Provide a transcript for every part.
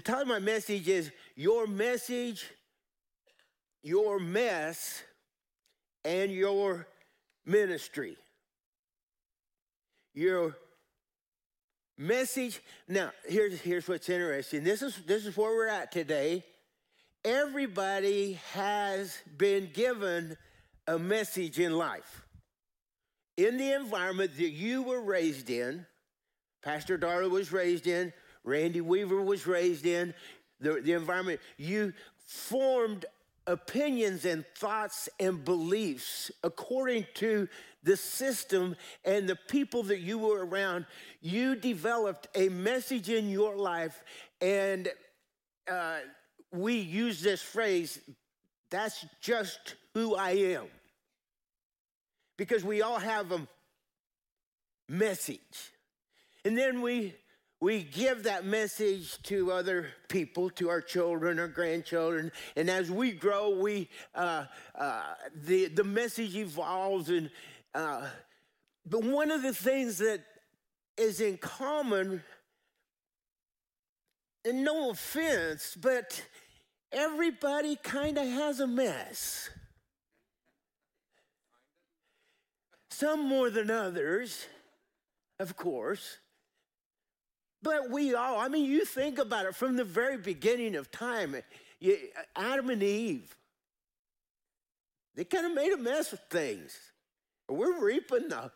the title of my message is Your Message, Your Mess, and Your Ministry. Your message. Now, here's, here's what's interesting. This is, this is where we're at today. Everybody has been given a message in life. In the environment that you were raised in, Pastor Darla was raised in, Randy Weaver was raised in, the, the environment, you formed opinions and thoughts and beliefs according to the system and the people that you were around. You developed a message in your life, and uh, we use this phrase that's just who I am. Because we all have a message. And then we we give that message to other people, to our children, our grandchildren, and as we grow, we uh, uh, the the message evolves. And uh, but one of the things that is in common, and no offense, but everybody kind of has a mess. Some more than others, of course. But we all, I mean, you think about it from the very beginning of time, you, Adam and Eve, they kind of made a mess of things. We're reaping the.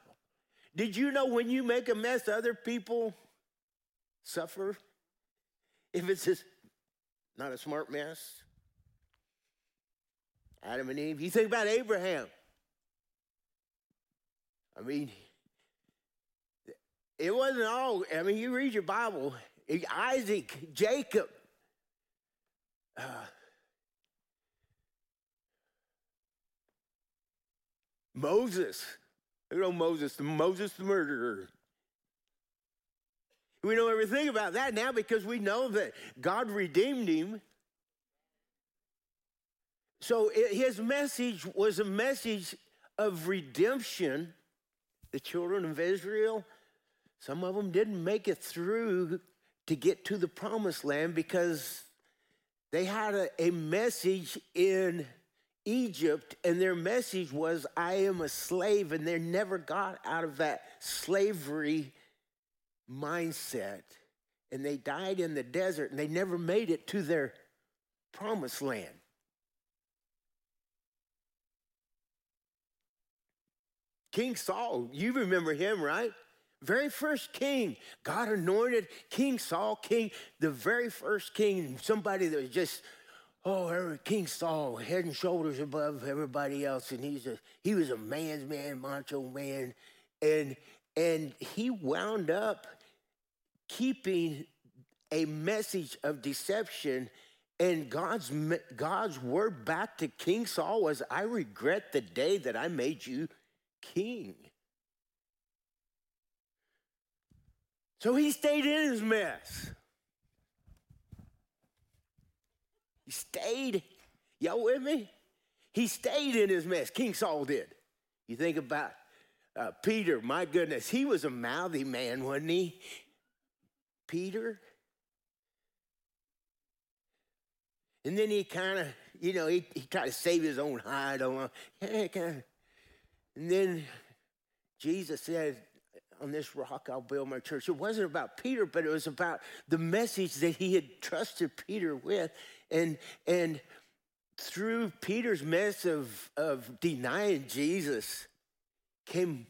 Did you know when you make a mess, other people suffer? If it's just not a smart mess? Adam and Eve. You think about Abraham. I mean, it wasn't all, I mean, you read your Bible, Isaac, Jacob, uh, Moses. You know Moses, Moses the murderer. We know everything about that now because we know that God redeemed him. So his message was a message of redemption. The children of Israel some of them didn't make it through to get to the promised land because they had a, a message in Egypt, and their message was, I am a slave, and they never got out of that slavery mindset. And they died in the desert, and they never made it to their promised land. King Saul, you remember him, right? Very first king, God anointed King Saul, king, the very first king, somebody that was just, oh, King Saul, head and shoulders above everybody else. And he's a, he was a man's man, macho man. And, and he wound up keeping a message of deception and God's, God's word back to King Saul was, I regret the day that I made you king. So he stayed in his mess. He stayed. Y'all with me? He stayed in his mess. King Saul did. You think about uh, Peter, my goodness, he was a mouthy man, wasn't he? Peter. And then he kind of, you know, he, he tried to save his own hide. On, and then Jesus said, on this rock I'll build my church. It wasn't about Peter, but it was about the message that he had trusted Peter with. And, and through Peter's mess of, of denying Jesus came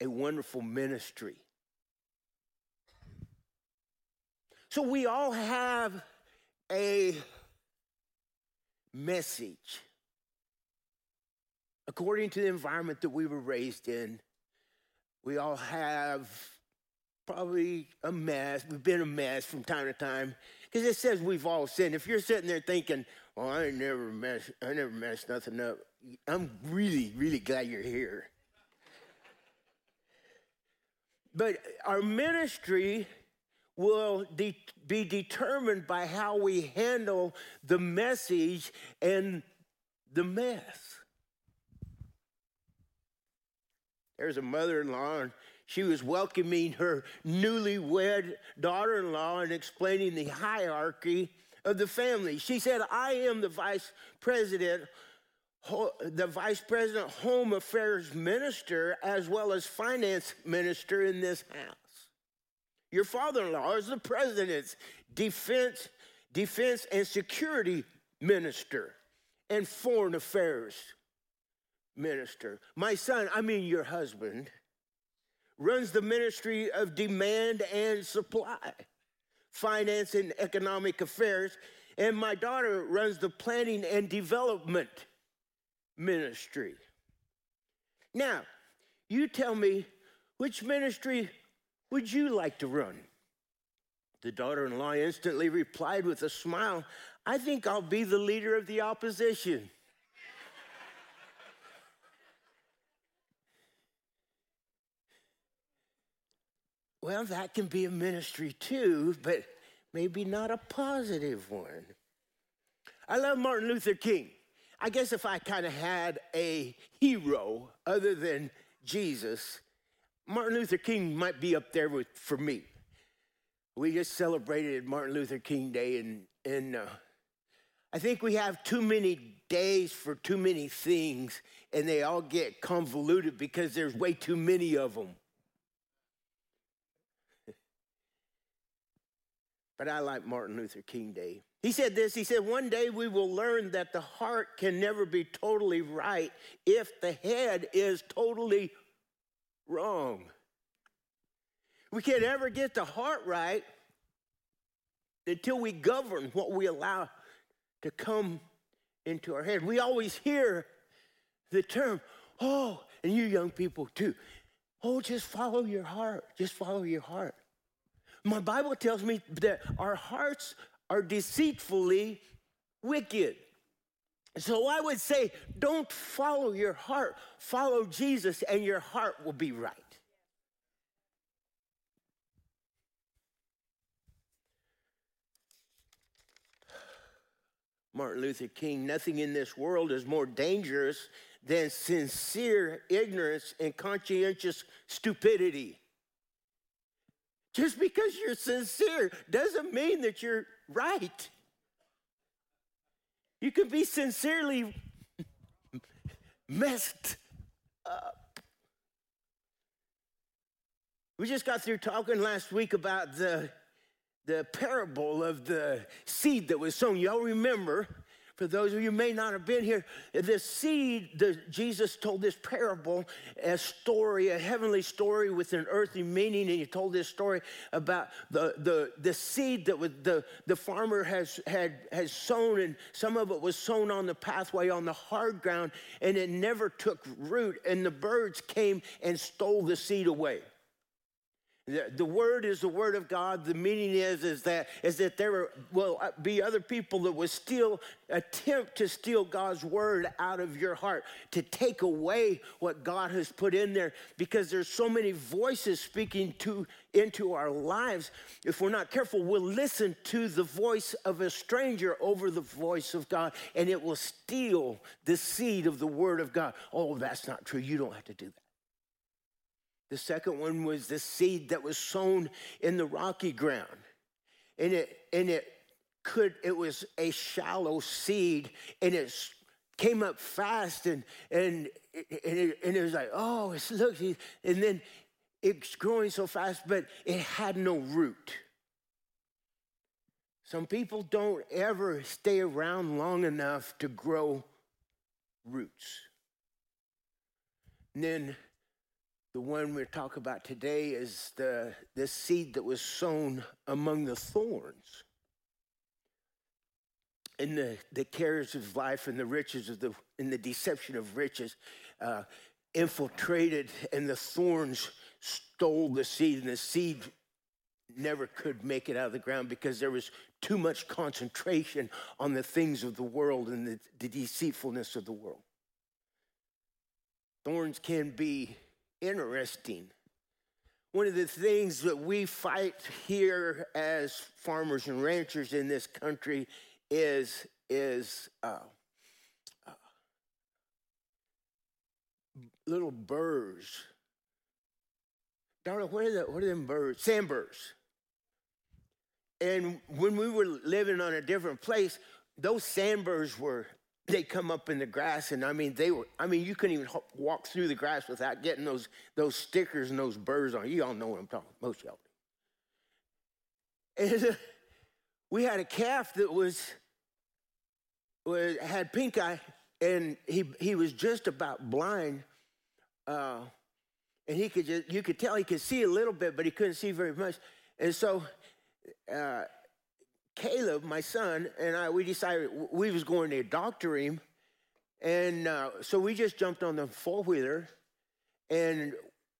a wonderful ministry. So we all have a message according to the environment that we were raised in we all have probably a mess. We've been a mess from time to time because it says we've all sinned. If you're sitting there thinking, "Well, I never mess, I never messed nothing up," I'm really, really glad you're here. but our ministry will de- be determined by how we handle the message and the mess. There's a mother-in-law, and she was welcoming her newlywed daughter-in-law and explaining the hierarchy of the family. She said, I am the vice president, the vice president home affairs minister, as well as finance minister in this house. Your father-in-law is the president's defense, defense and security minister and foreign affairs minister. My son, I mean your husband, runs the ministry of demand and supply, finance and economic affairs, and my daughter runs the planning and development ministry. Now, you tell me which ministry would you like to run? The daughter in law instantly replied with a smile, I think I'll be the leader of the opposition. Well, that can be a ministry too, but maybe not a positive one. I love Martin Luther King. I guess if I kind of had a hero other than Jesus, Martin Luther King might be up there with, for me. We just celebrated Martin Luther King Day, and, and uh, I think we have too many days for too many things, and they all get convoluted because there's way too many of them. But I like Martin Luther King Day. He said this He said, One day we will learn that the heart can never be totally right if the head is totally wrong. We can't ever get the heart right until we govern what we allow to come into our head. We always hear the term, oh, and you young people too, oh, just follow your heart, just follow your heart. My Bible tells me that our hearts are deceitfully wicked. So I would say, don't follow your heart, follow Jesus, and your heart will be right. Martin Luther King, nothing in this world is more dangerous than sincere ignorance and conscientious stupidity. Just because you're sincere doesn't mean that you're right. You can be sincerely messed up. We just got through talking last week about the, the parable of the seed that was sown. Y'all remember for those of you may not have been here, the seed, the, Jesus told this parable, a story, a heavenly story with an earthly meaning, and he told this story about the, the, the seed that was the, the farmer has, had, has sown, and some of it was sown on the pathway on the hard ground, and it never took root, and the birds came and stole the seed away. The, word is the word of God. The meaning is, is that is that there will uh, be other people that will still attempt to steal God's word out of your heart, to take away what God has put in there, because there's so many voices speaking to into our lives. If we're not careful, we'll listen to the voice of a stranger over the voice of God, and it will steal the seed of the word of God. Oh, that's not true. You don't have to do that. The second one was the seed that was sown in the rocky ground. And it, and it could, it was a shallow seed and it came up fast and, and, and, it, and it was like, oh, it looks, and then it's growing so fast, but it had no root. Some people don't ever stay around long enough to grow roots. And then the one we're talking about today is the, the seed that was sown among the thorns. In the, the cares of life and the riches of the, in the deception of riches, uh, infiltrated and the thorns stole the seed, and the seed never could make it out of the ground because there was too much concentration on the things of the world and the, the deceitfulness of the world. Thorns can be interesting. One of the things that we fight here as farmers and ranchers in this country is, is uh, uh, little burrs Darla, what are, the, what are them birds? Sand Sandburs. And when we were living on a different place, those sand sandburs were, they come up in the grass. And I mean, they were, I mean, you couldn't even walk through the grass without getting those, those stickers and those birds on. You all know what I'm talking most y'all. And we had a calf that was, was had pink eye, and he, he was just about blind. Uh, and he could just, you could tell he could see a little bit, but he couldn't see very much. And so uh, Caleb, my son, and I, we decided we was going to doctor him. And uh, so we just jumped on the four-wheeler, and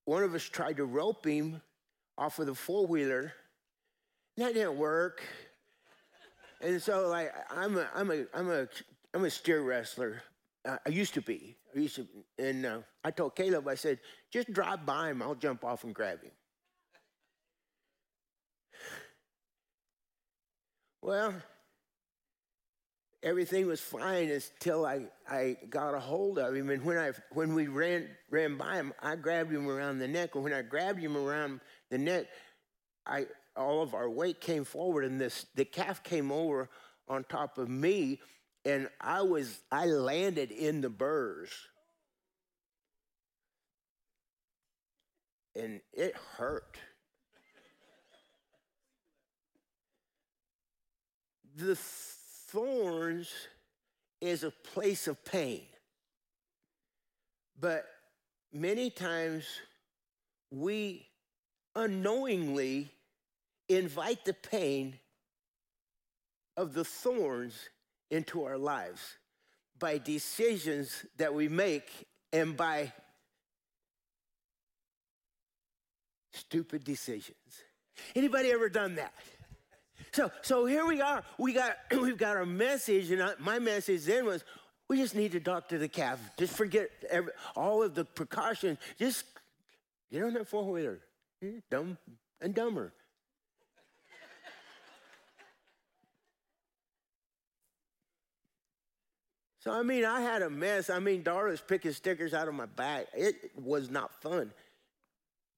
one of us tried to rope him off of the four-wheeler. That didn't work. and so, like, I'm a, I'm a, I'm a, I'm a steer wrestler. Uh, I used to be. I used to, and uh, I told Caleb, I said, just drive by him. I'll jump off and grab him. Well, everything was fine until I, I got a hold of him. And when I when we ran ran by him, I grabbed him around the neck. And when I grabbed him around the neck, I all of our weight came forward, and this the calf came over on top of me, and I was I landed in the burrs. And it hurt. The thorns is a place of pain. But many times we unknowingly invite the pain of the thorns into our lives by decisions that we make and by stupid decisions. Anybody ever done that? So, so here we are. We got, we've got our message, and I, my message then was, we just need to talk to the calf. Just forget every, all of the precautions. Just get on that four wheeler. Dumb and dumber. So I mean, I had a mess. I mean, Doris picking stickers out of my back. It was not fun.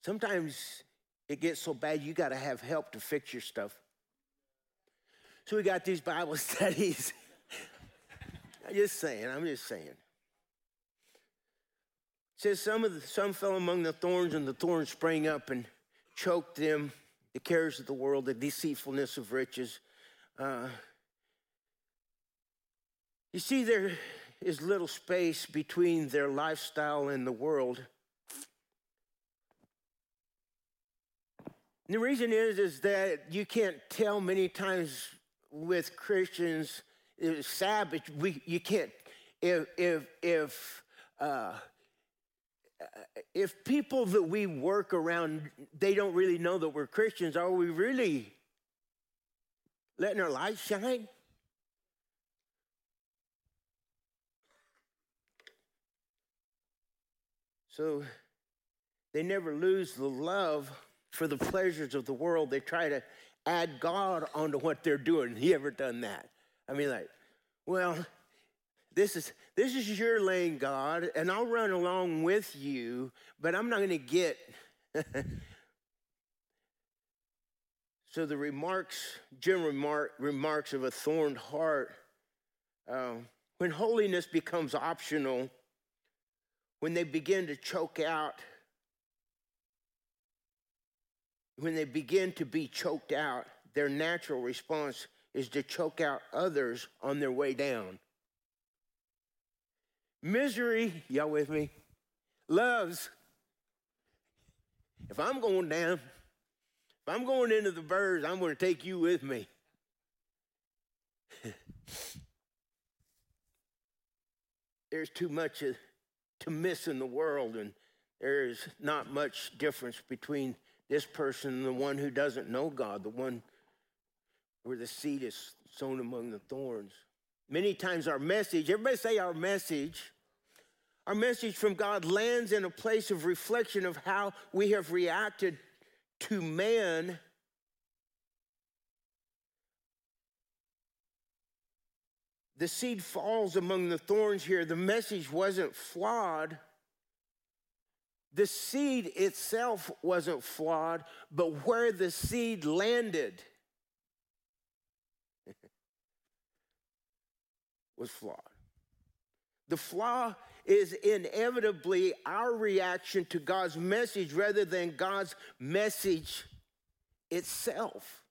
Sometimes it gets so bad you got to have help to fix your stuff. So we got these Bible studies. I'm just saying, I'm just saying. It says some of the, some fell among the thorns, and the thorns sprang up and choked them. The cares of the world, the deceitfulness of riches. Uh, you see, there is little space between their lifestyle and the world. And the reason is, is that you can't tell many times with Christians is Sabbath. We you can't if if if uh, if people that we work around they don't really know that we're Christians. Are we really letting our light shine? So they never lose the love for the pleasures of the world. They try to add God onto what they're doing. You ever done that? I mean, like, well, this is this is your lane, God, and I'll run along with you, but I'm not going to get. so the remarks, general remark, remarks of a thorned heart, uh, when holiness becomes optional, when they begin to choke out when they begin to be choked out, their natural response is to choke out others on their way down. Misery, y'all with me, loves. If I'm going down, if I'm going into the birds, I'm going to take you with me. There's too much to miss in the world, and there's not much difference between this person, the one who doesn't know God, the one where the seed is sown among the thorns. Many times our message, everybody say our message, our message from God lands in a place of reflection of how we have reacted to man. The seed falls among the thorns here. The message wasn't flawed The seed itself wasn't flawed, but where the seed landed was flawed. The flaw is inevitably our reaction to God's message rather than God's message itself.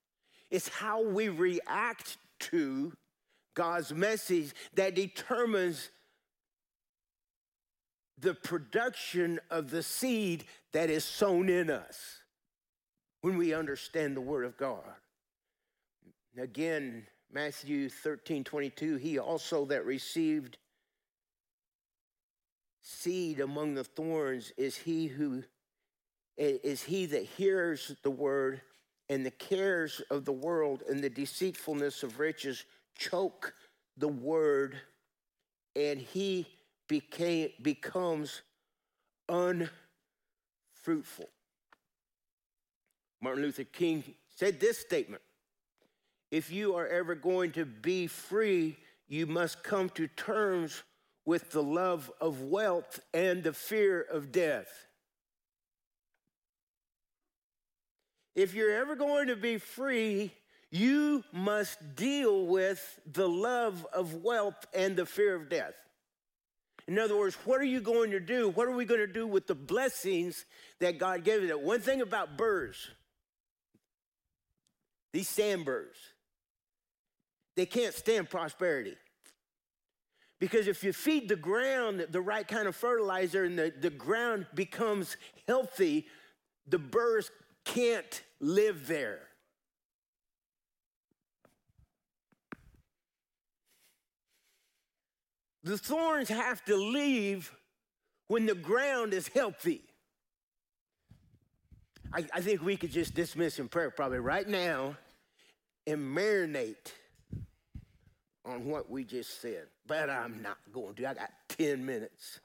It's how we react to God's message that determines the production of the seed that is sown in us when we understand the Word of God. Again, Matthew 13 22, he also that received seed among the thorns is he who is he that hears the word and the cares of the world and the deceitfulness of riches choke the word and he became becomes unfruitful martin luther king said this statement if you are ever going to be free you must come to terms with the love of wealth and the fear of death. If you're ever going to be free, you must deal with the love of wealth and the fear of death. In other words, what are you going to do? What are we going to do with the blessings that God gave us? One thing about birds, these sand sandburs, they can't stand prosperity. Because if you feed the ground the right kind of fertilizer and the, the ground becomes healthy, the birds can't live there. The thorns have to leave when the ground is healthy. I, I think we could just dismiss in prayer probably right now and marinate on what we just said, but I'm not going to. I got 10 minutes.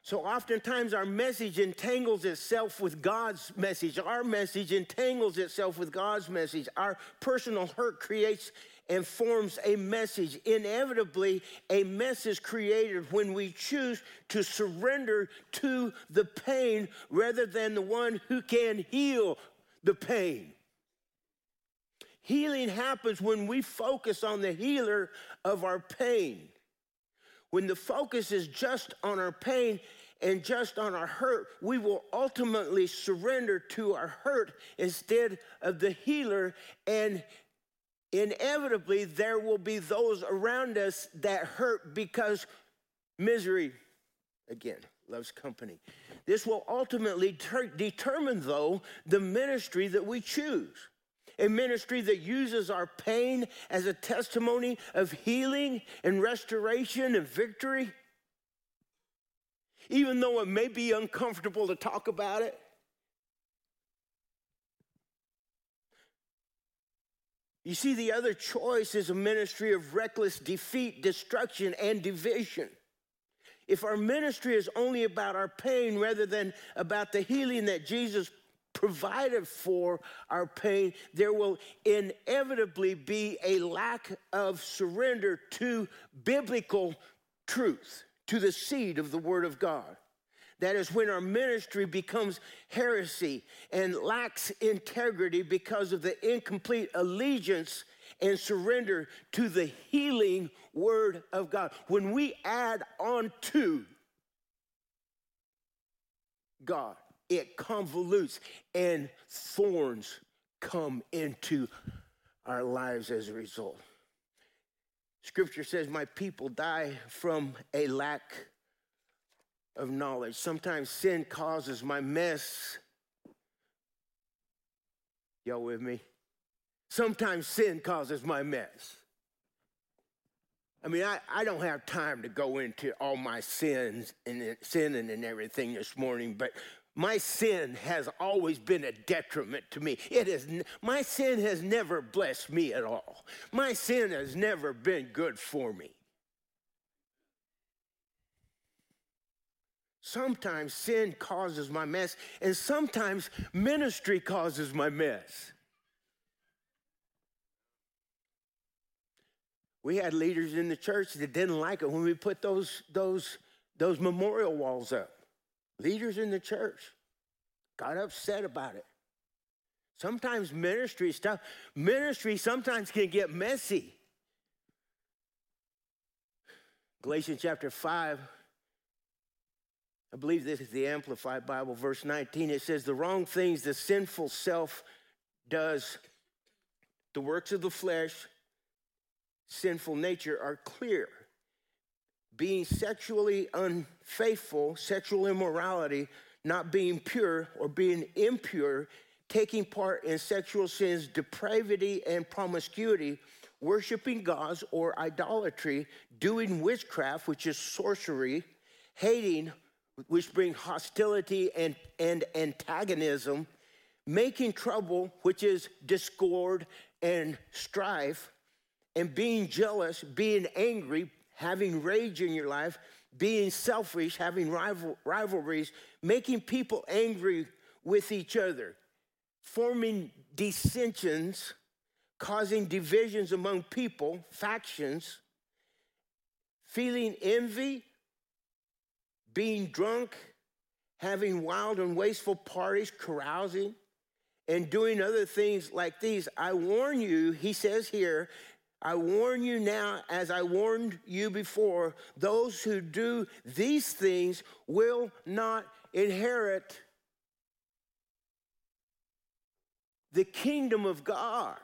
So oftentimes our message entangles itself with God's message. Our message entangles itself with God's message. Our personal hurt creates and forms a message. Inevitably, a mess is created when we choose to surrender to the pain rather than the one who can heal the pain. Healing happens when we focus on the healer of our pain. When the focus is just on our pain and just on our hurt, we will ultimately surrender to our hurt instead of the healer. And inevitably, there will be those around us that hurt because misery, again, loves company. This will ultimately ter- determine, though, the ministry that we choose a ministry that uses our pain as a testimony of healing and restoration and victory, even though it may be uncomfortable to talk about it. You see, the other choice is a ministry of reckless defeat, destruction, and division. If our ministry is only about our pain rather than about the healing that Jesus provided for our pain, there will inevitably be a lack of surrender to biblical truth, to the seed of the Word of God. That is when our ministry becomes heresy and lacks integrity because of the incomplete allegiance and surrender to the healing Word of God. When we add on to God, it convolutes and thorns come into our lives as a result. Scripture says, My people die from a lack of knowledge. Sometimes sin causes my mess. Y'all with me? Sometimes sin causes my mess. I mean, I, I don't have time to go into all my sins and sinning and everything this morning, but my sin has always been a detriment to me. It is my sin has never blessed me at all. My sin has never been good for me. Sometimes sin causes my mess, and sometimes ministry causes my mess. We had leaders in the church that didn't like it when we put those, those, those memorial walls up. Leaders in the church got upset about it. Sometimes ministry stuff, ministry sometimes can get messy. Galatians chapter 5, I believe this is the Amplified Bible, verse 19. It says, The wrong things the sinful self does, the works of the flesh, sinful nature are clear. Being sexually unfaithful, sexual immorality, not being pure or being impure, taking part in sexual sins, depravity, and promiscuity, worshiping gods or idolatry, doing witchcraft, which is sorcery, hating, which bring hostility and, and antagonism, making trouble, which is discord and strife, and being jealous, being angry, having rage in your life, being selfish, having rival, rivalries, making people angry with each other, forming dissensions, causing divisions among people, factions, feeling envy, being drunk, having wild and wasteful parties, carousing, and doing other things like these. I warn you, he says here, I warn you now, as I warned you before, those who do these things will not inherit the kingdom of God.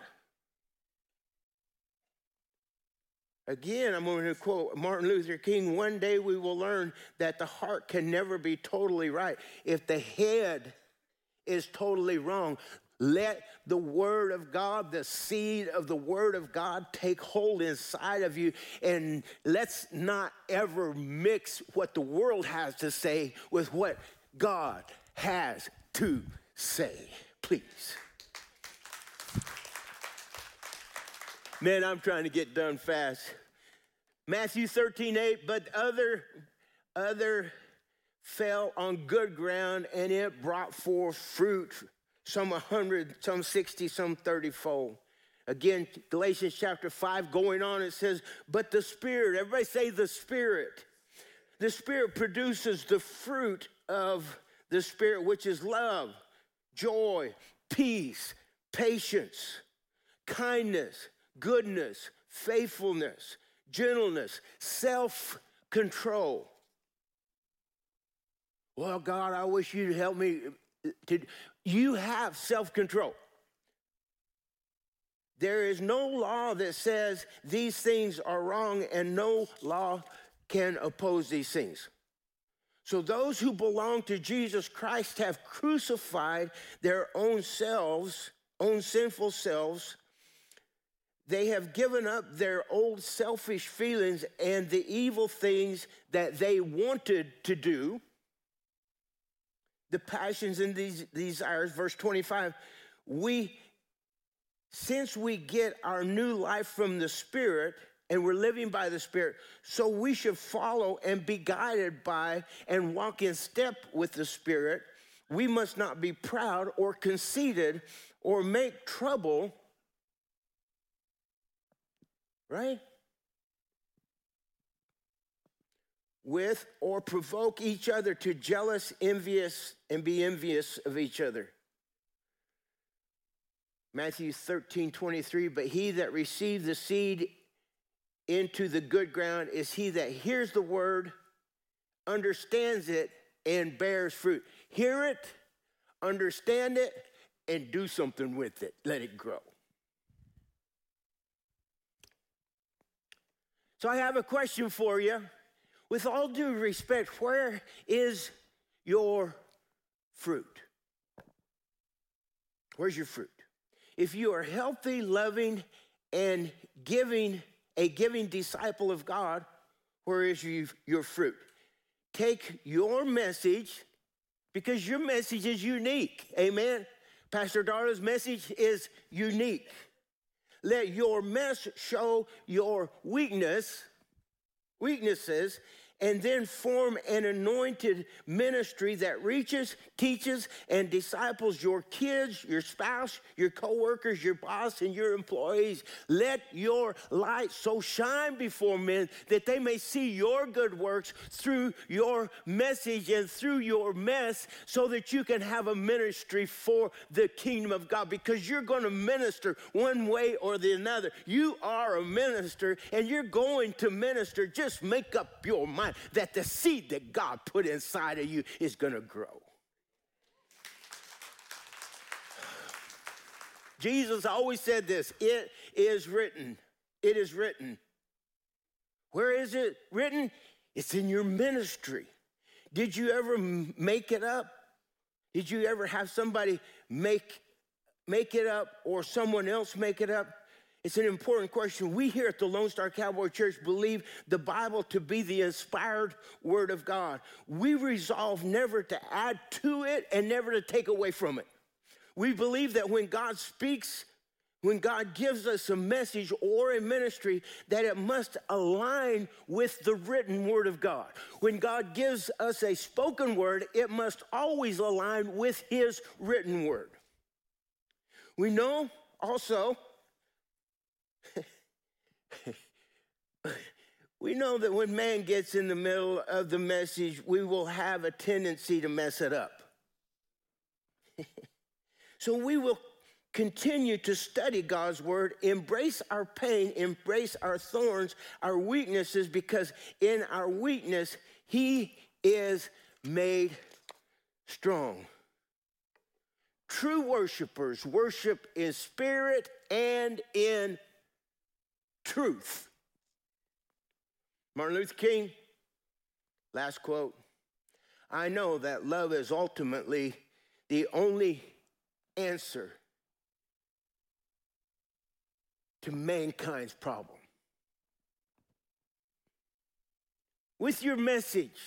Again, I'm going to quote Martin Luther King one day we will learn that the heart can never be totally right. If the head is totally wrong, let the Word of God, the seed of the Word of God, take hold inside of you. And let's not ever mix what the world has to say with what God has to say. Please. Man, I'm trying to get done fast. Matthew 13, 8, but other, other fell on good ground and it brought forth fruit some 100, some 60, some 30 fold. Again, Galatians chapter 5, going on, it says, But the Spirit, everybody say the Spirit. The Spirit produces the fruit of the Spirit, which is love, joy, peace, patience, kindness, goodness, faithfulness, gentleness, self control. Well, God, I wish you'd help me to, you have self control. There is no law that says these things are wrong, and no law can oppose these things. So, those who belong to Jesus Christ have crucified their own selves, own sinful selves. They have given up their old selfish feelings and the evil things that they wanted to do the passions and these desires. Verse 25, we, since we get our new life from the Spirit, and we're living by the Spirit. So we should follow and be guided by and walk in step with the Spirit. We must not be proud or conceited or make trouble, right? with or provoke each other to jealous, envious, and be envious of each other. Matthew 13, 23, but he that received the seed into the good ground is he that hears the word, understands it, and bears fruit. Hear it, understand it, and do something with it. Let it grow. So I have a question for you with all due respect, where is your fruit? Where's your fruit? If you are healthy, loving, and giving, a giving disciple of God, where is you, your fruit? Take your message, because your message is unique. Amen. Pastor Darla's message is unique. Let your mess show your weakness, weaknesses, and then form an anointed ministry that reaches, teaches, and disciples your kids, your spouse, your coworkers, your boss, and your employees. Let your light so shine before men that they may see your good works through your message and through your mess so that you can have a ministry for the kingdom of God because you're going to minister one way or the another. You are a minister and you're going to minister. Just make up your mind that the seed that God put inside of you is going to grow. Jesus always said this it is written. It is written. Where is it written? It's in your ministry. Did you ever make it up? Did you ever have somebody make, make it up or someone else make it up? It's an important question. We here at the Lone Star Cowboy Church believe the Bible to be the inspired Word of God. We resolve never to add to it and never to take away from it. We believe that when God speaks, when God gives us a message or a ministry, that it must align with the written word of God. When God gives us a spoken word, it must always align with his written word. We know also we know that when man gets in the middle of the message, we will have a tendency to mess it up. so we will continue to study God's word, embrace our pain, embrace our thorns, our weaknesses, because in our weakness, He is made strong. True worshipers worship in spirit and in truth. Martin Luther King, last quote I know that love is ultimately the only answer to mankind's problem. With your message,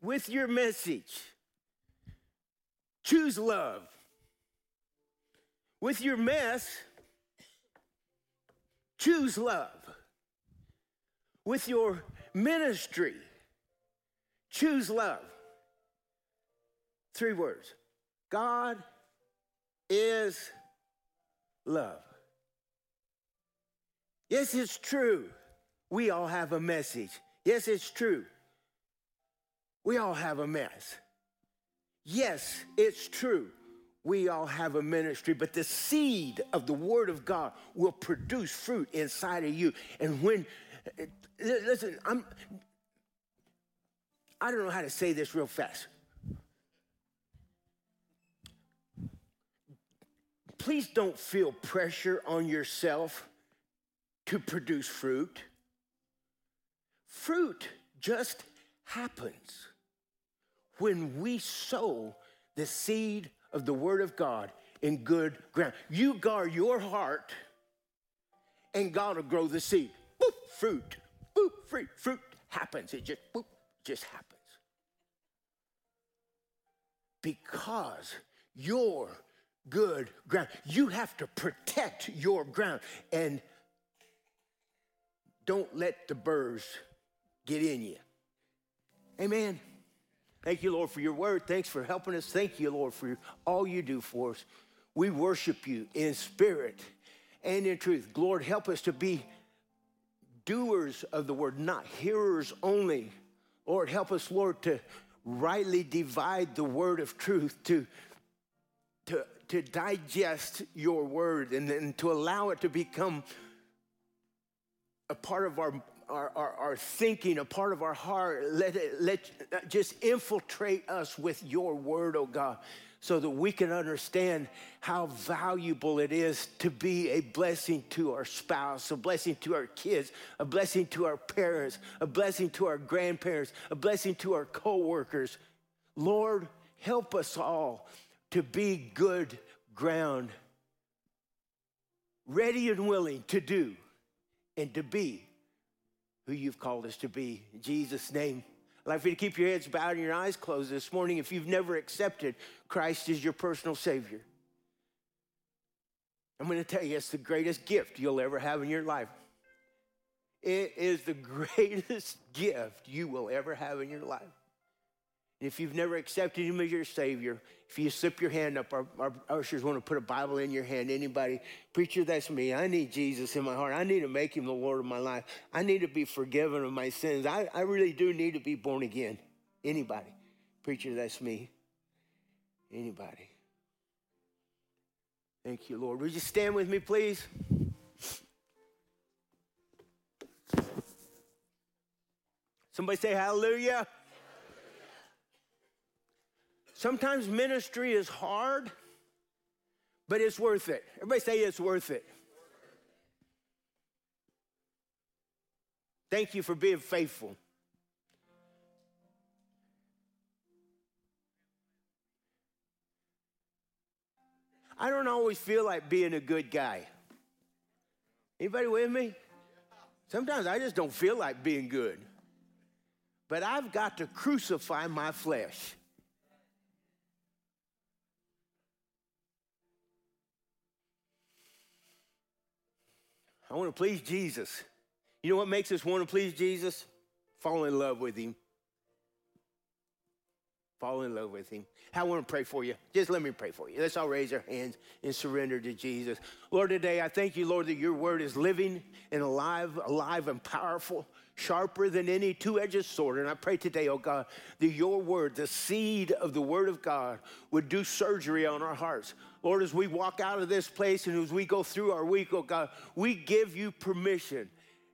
with your message, choose love with your mess, choose love. With your ministry, choose love. Three words God is love. Yes, it's true. We all have a message. Yes, it's true. We all have a mess. Yes, it's true we all have a ministry, but the seed of the Word of God will produce fruit inside of you. And when, listen, I'm, I don't know how to say this real fast. Please don't feel pressure on yourself to produce fruit. Fruit just happens when we sow the seed of the Word of God in good ground. You guard your heart, and God will grow the seed. Boop, fruit. Boop, fruit. Fruit happens. It just, boop, just happens. Because your good ground, you have to protect your ground and don't let the birds get in you. Amen. Thank you, Lord, for your word. Thanks for helping us. Thank you, Lord, for all you do for us. We worship you in spirit and in truth. Lord, help us to be doers of the word, not hearers only. Lord, help us, Lord, to rightly divide the word of truth, to, to, to digest your word and then to allow it to become a part of our our, our, our, thinking, a part of our heart. Let it let just infiltrate us with your word, oh God, so that we can understand how valuable it is to be a blessing to our spouse, a blessing to our kids, a blessing to our parents, a blessing to our grandparents, a blessing to our co-workers. Lord, help us all to be good ground, ready and willing to do and to be who you've called us to be. In Jesus' name. I'd like for you to keep your heads bowed and your eyes closed this morning if you've never accepted Christ as your personal Savior. I'm going to tell you, it's the greatest gift you'll ever have in your life. It is the greatest gift you will ever have in your life. If you've never accepted Him as your Savior, if you slip your hand up, our, our ushers want to put a Bible in your hand. Anybody, preacher, that's me. I need Jesus in my heart. I need to make Him the Lord of my life. I need to be forgiven of my sins. I, I really do need to be born again. Anybody, preacher, that's me. Anybody. Thank you, Lord. Would you stand with me, please? Somebody say hallelujah. Sometimes ministry is hard, but it's worth it. Everybody say it's worth it. Thank you for being faithful. I don't always feel like being a good guy. Anybody with me? Sometimes I just don't feel like being good. But I've got to crucify my flesh. I want to please Jesus. You know what makes us want to please Jesus? Fall in love with Him. Fall in love with Him. I want to pray for you. Just let me pray for you. Let's all raise our hands and surrender to Jesus. Lord, today I thank you, Lord, that your word is living and alive, alive and powerful, sharper than any two edged sword. And I pray today, oh God, that your word, the seed of the word of God, would do surgery on our hearts. Lord, as we walk out of this place and as we go through our week, oh God, we give you permission.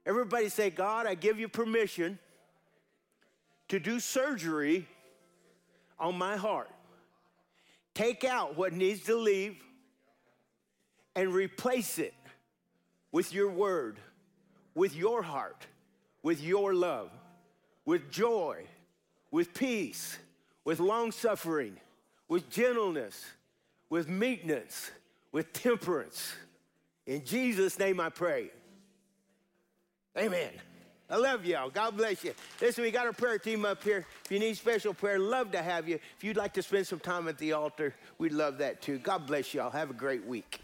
Everybody say, God, I give you permission to do surgery on my heart. Take out what needs to leave and replace it with your word, with your heart, with your love, with joy, with peace, with long suffering, with gentleness, with meekness, with temperance. In Jesus' name I pray. Amen. I love y'all. God bless you. Listen, we got our prayer team up here. If you need special prayer, love to have you. If you'd like to spend some time at the altar, we'd love that too. God bless y'all. Have a great week.